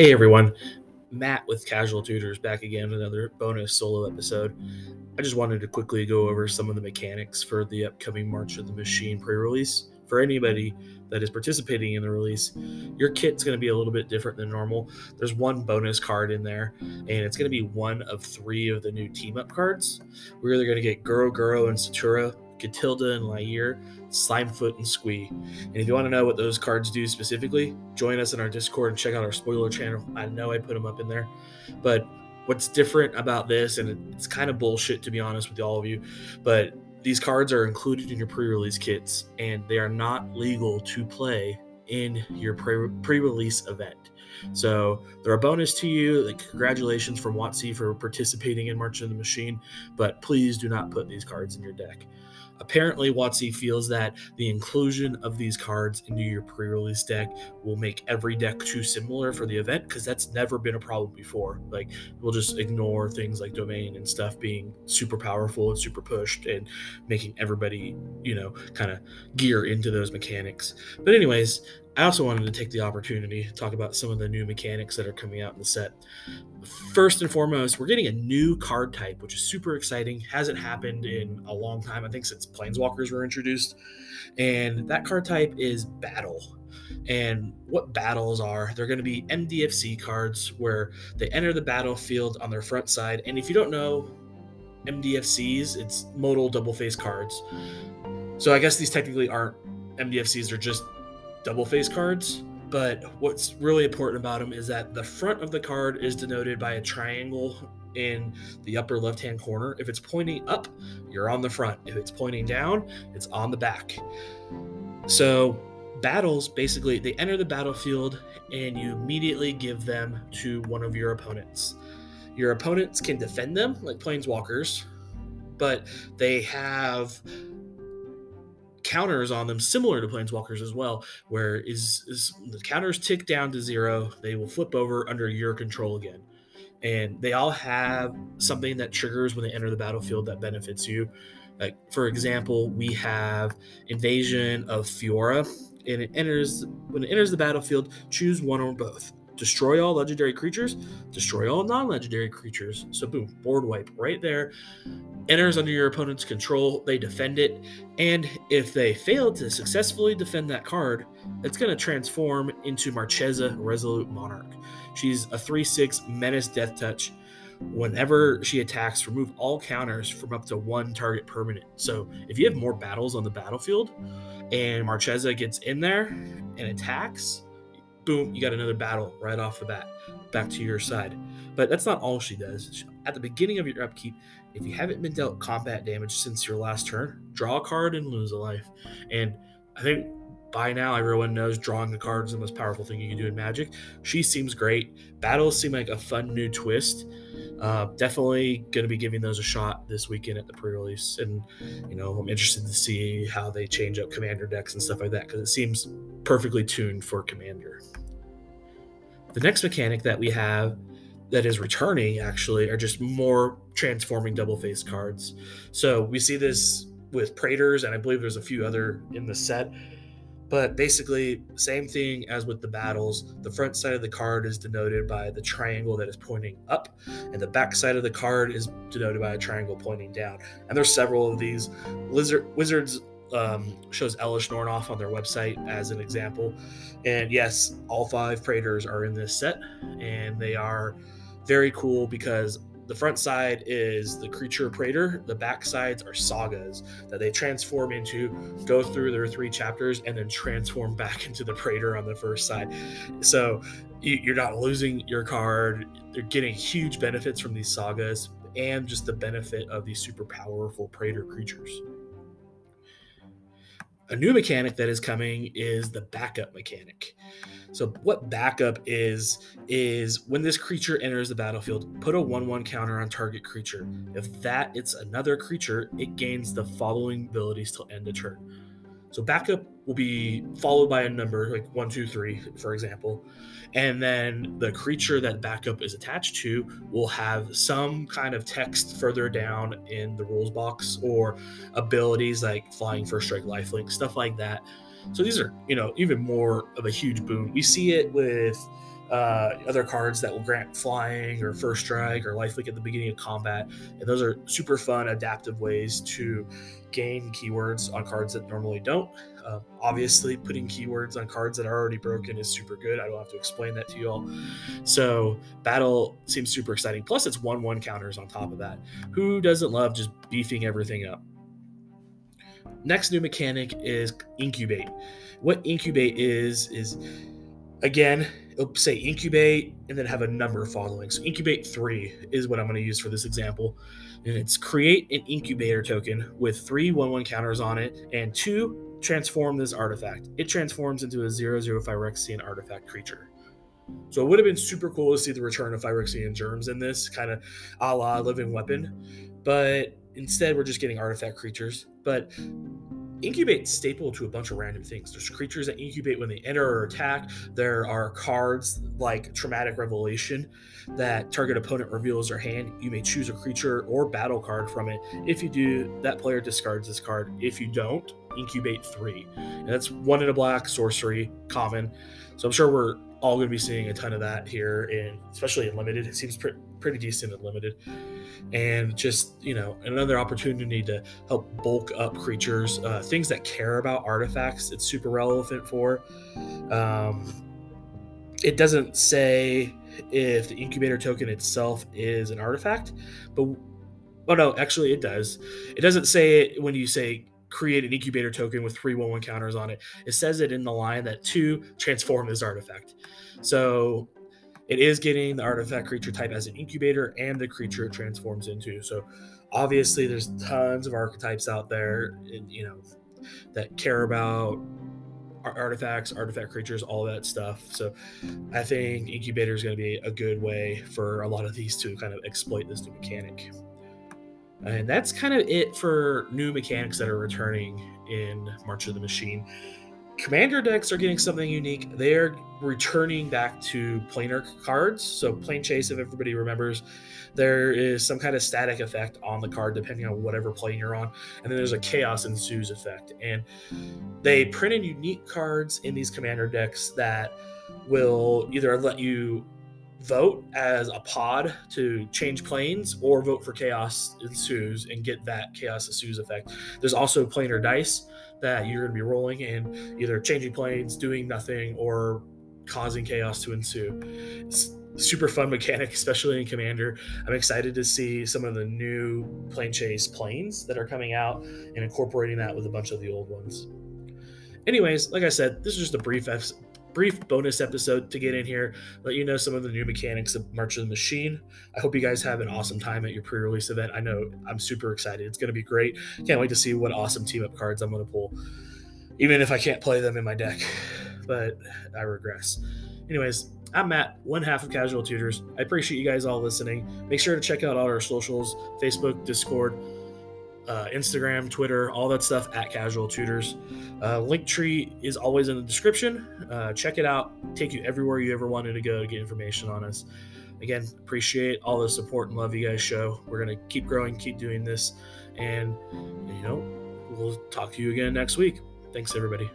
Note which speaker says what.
Speaker 1: Hey everyone, Matt with Casual Tutors back again, with another bonus solo episode. I just wanted to quickly go over some of the mechanics for the upcoming March of the Machine pre release. For anybody that is participating in the release, your kit's going to be a little bit different than normal. There's one bonus card in there, and it's going to be one of three of the new team up cards. We're either going to get Guro Guro and Satura, Katilda and Lier, Slimefoot and Squee. And if you want to know what those cards do specifically, join us in our Discord and check out our spoiler channel. I know I put them up in there. But what's different about this, and it's kind of bullshit to be honest with all of you, but these cards are included in your pre release kits and they are not legal to play in your pre release event. So they're a bonus to you. Like, congratulations from WotC for participating in March of the Machine, but please do not put these cards in your deck. Apparently, WotC feels that the inclusion of these cards into your pre release deck will make every deck too similar for the event because that's never been a problem before. Like, we'll just ignore things like domain and stuff being super powerful and super pushed and making everybody, you know, kind of gear into those mechanics. But, anyways, I also wanted to take the opportunity to talk about some of the new mechanics that are coming out in the set. First and foremost, we're getting a new card type, which is super exciting. Hasn't happened in a long time, I think since Planeswalkers were introduced. And that card type is Battle. And what battles are, they're going to be MDFC cards where they enter the battlefield on their front side. And if you don't know MDFCs, it's modal double face cards. So I guess these technically aren't MDFCs, they're just double face cards. But what's really important about them is that the front of the card is denoted by a triangle in the upper left hand corner. If it's pointing up, you're on the front. If it's pointing down, it's on the back. So, battles basically they enter the battlefield and you immediately give them to one of your opponents. Your opponents can defend them like planeswalkers, but they have counters on them similar to planeswalkers as well where is, is the counters tick down to zero they will flip over under your control again and they all have something that triggers when they enter the battlefield that benefits you. Like for example we have invasion of fiora. And it enters when it enters the battlefield choose one or both destroy all legendary creatures, destroy all non legendary creatures. So, boom, board wipe right there. Enters under your opponent's control, they defend it, and if they fail to successfully defend that card, it's going to transform into Marchesa Resolute Monarch. She's a 3 6 Menace Deathtouch. Whenever she attacks, remove all counters from up to one target permanent. So, if you have more battles on the battlefield and Marchesa gets in there and attacks, boom, you got another battle right off the bat, back to your side. But that's not all she does. At the beginning of your upkeep, if you haven't been dealt combat damage since your last turn, draw a card and lose a life. And I think by now everyone knows drawing a card is the most powerful thing you can do in Magic. She seems great. Battles seem like a fun new twist. Uh, definitely going to be giving those a shot this weekend at the pre-release, and you know I'm interested to see how they change up Commander decks and stuff like that because it seems perfectly tuned for Commander. The next mechanic that we have that is returning actually are just more transforming double face cards. So we see this with Praetors, and I believe there's a few other in the set. But basically, same thing as with the battles. The front side of the card is denoted by the triangle that is pointing up, and the back side of the card is denoted by a triangle pointing down. And there's several of these. Lizard, Wizards um, shows Elesh Nornoff on their website as an example. And yes, all five Praetors are in this set, and they are very cool because the front side is the creature praetor the back sides are sagas that they transform into go through their three chapters and then transform back into the praetor on the first side. So you're not losing your card. They're getting huge benefits from these sagas and just the benefit of these super powerful praetor creatures a new mechanic that is coming is the backup mechanic. So, what backup is, is when this creature enters the battlefield, put a 1 1 counter on target creature. If that it's another creature, it gains the following abilities till end of turn. So backup will be followed by a number like one, two, three, for example. And then the creature that backup is attached to will have some kind of text further down in the rules box or abilities like flying first strike lifelink, stuff like that. So these are, you know, even more of a huge boon. We see it with uh, other cards that will grant flying or first strike or lifelink at the beginning of combat. And those are super fun, adaptive ways to gain keywords on cards that normally don't. Uh, obviously, putting keywords on cards that are already broken is super good. I don't have to explain that to you all. So, battle seems super exciting. Plus, it's 1 1 counters on top of that. Who doesn't love just beefing everything up? Next new mechanic is incubate. What incubate is, is again, it'll say incubate and then have a number following. So incubate three is what I'm going to use for this example. And it's create an incubator token with three one one counters on it and two transform this artifact. It transforms into a 0 0 Phyrexian artifact creature. So it would have been super cool to see the return of Phyrexian germs in this, kind of a la living weapon. But instead, we're just getting artifact creatures. But incubate staple to a bunch of random things. There's creatures that incubate when they enter or attack. There are cards like Traumatic Revelation that target opponent reveals their hand. You may choose a creature or battle card from it. If you do, that player discards this card. If you don't, incubate three. And that's one in a black, sorcery, common. So I'm sure we're all going to be seeing a ton of that here, and especially in limited. It seems pre- pretty decent in limited, and just you know another opportunity to help bulk up creatures, uh, things that care about artifacts. It's super relevant for. Um, it doesn't say if the incubator token itself is an artifact, but oh no, actually it does. It doesn't say it when you say create an incubator token with three one one counters on it. It says it in the line that two transform this artifact. So it is getting the artifact creature type as an incubator and the creature it transforms into. So obviously there's tons of archetypes out there, you know, that care about artifacts, artifact creatures, all that stuff. So I think incubator is going to be a good way for a lot of these to kind of exploit this new mechanic. And that's kind of it for new mechanics that are returning in March of the Machine. Commander decks are getting something unique. They're returning back to planar cards. So, Planechase, if everybody remembers, there is some kind of static effect on the card depending on whatever plane you're on. And then there's a chaos ensues effect. And they printed unique cards in these commander decks that will either let you vote as a pod to change planes or vote for chaos ensues and get that chaos ensues effect. There's also planar dice that you're going to be rolling and either changing planes doing nothing or causing chaos to ensue. It's super fun mechanic especially in commander. I'm excited to see some of the new Planechase planes that are coming out and incorporating that with a bunch of the old ones. Anyways like i said this is just a brief brief bonus episode to get in here, let you know some of the new mechanics of March of the Machine. I hope you guys have an awesome time at your pre release event. I know I'm super excited. It's going to be great. Can't wait to see what awesome team up cards I'm going to pull, even if I can't play them in my deck, but I regress. Anyways, I'm Matt, one half of Casual Tutors. I appreciate you guys all listening. Make sure to check out all our socials Facebook, Discord uh, Instagram, Twitter, all that stuff at Casual Tutors. Uh, Linktree is always in the description. Uh, check it out. Take you everywhere you ever wanted to go to get information on us. Again, appreciate all the support and love you guys show. We're gonna keep growing, keep doing this, and you know, we'll talk to you again next week. Thanks, everybody.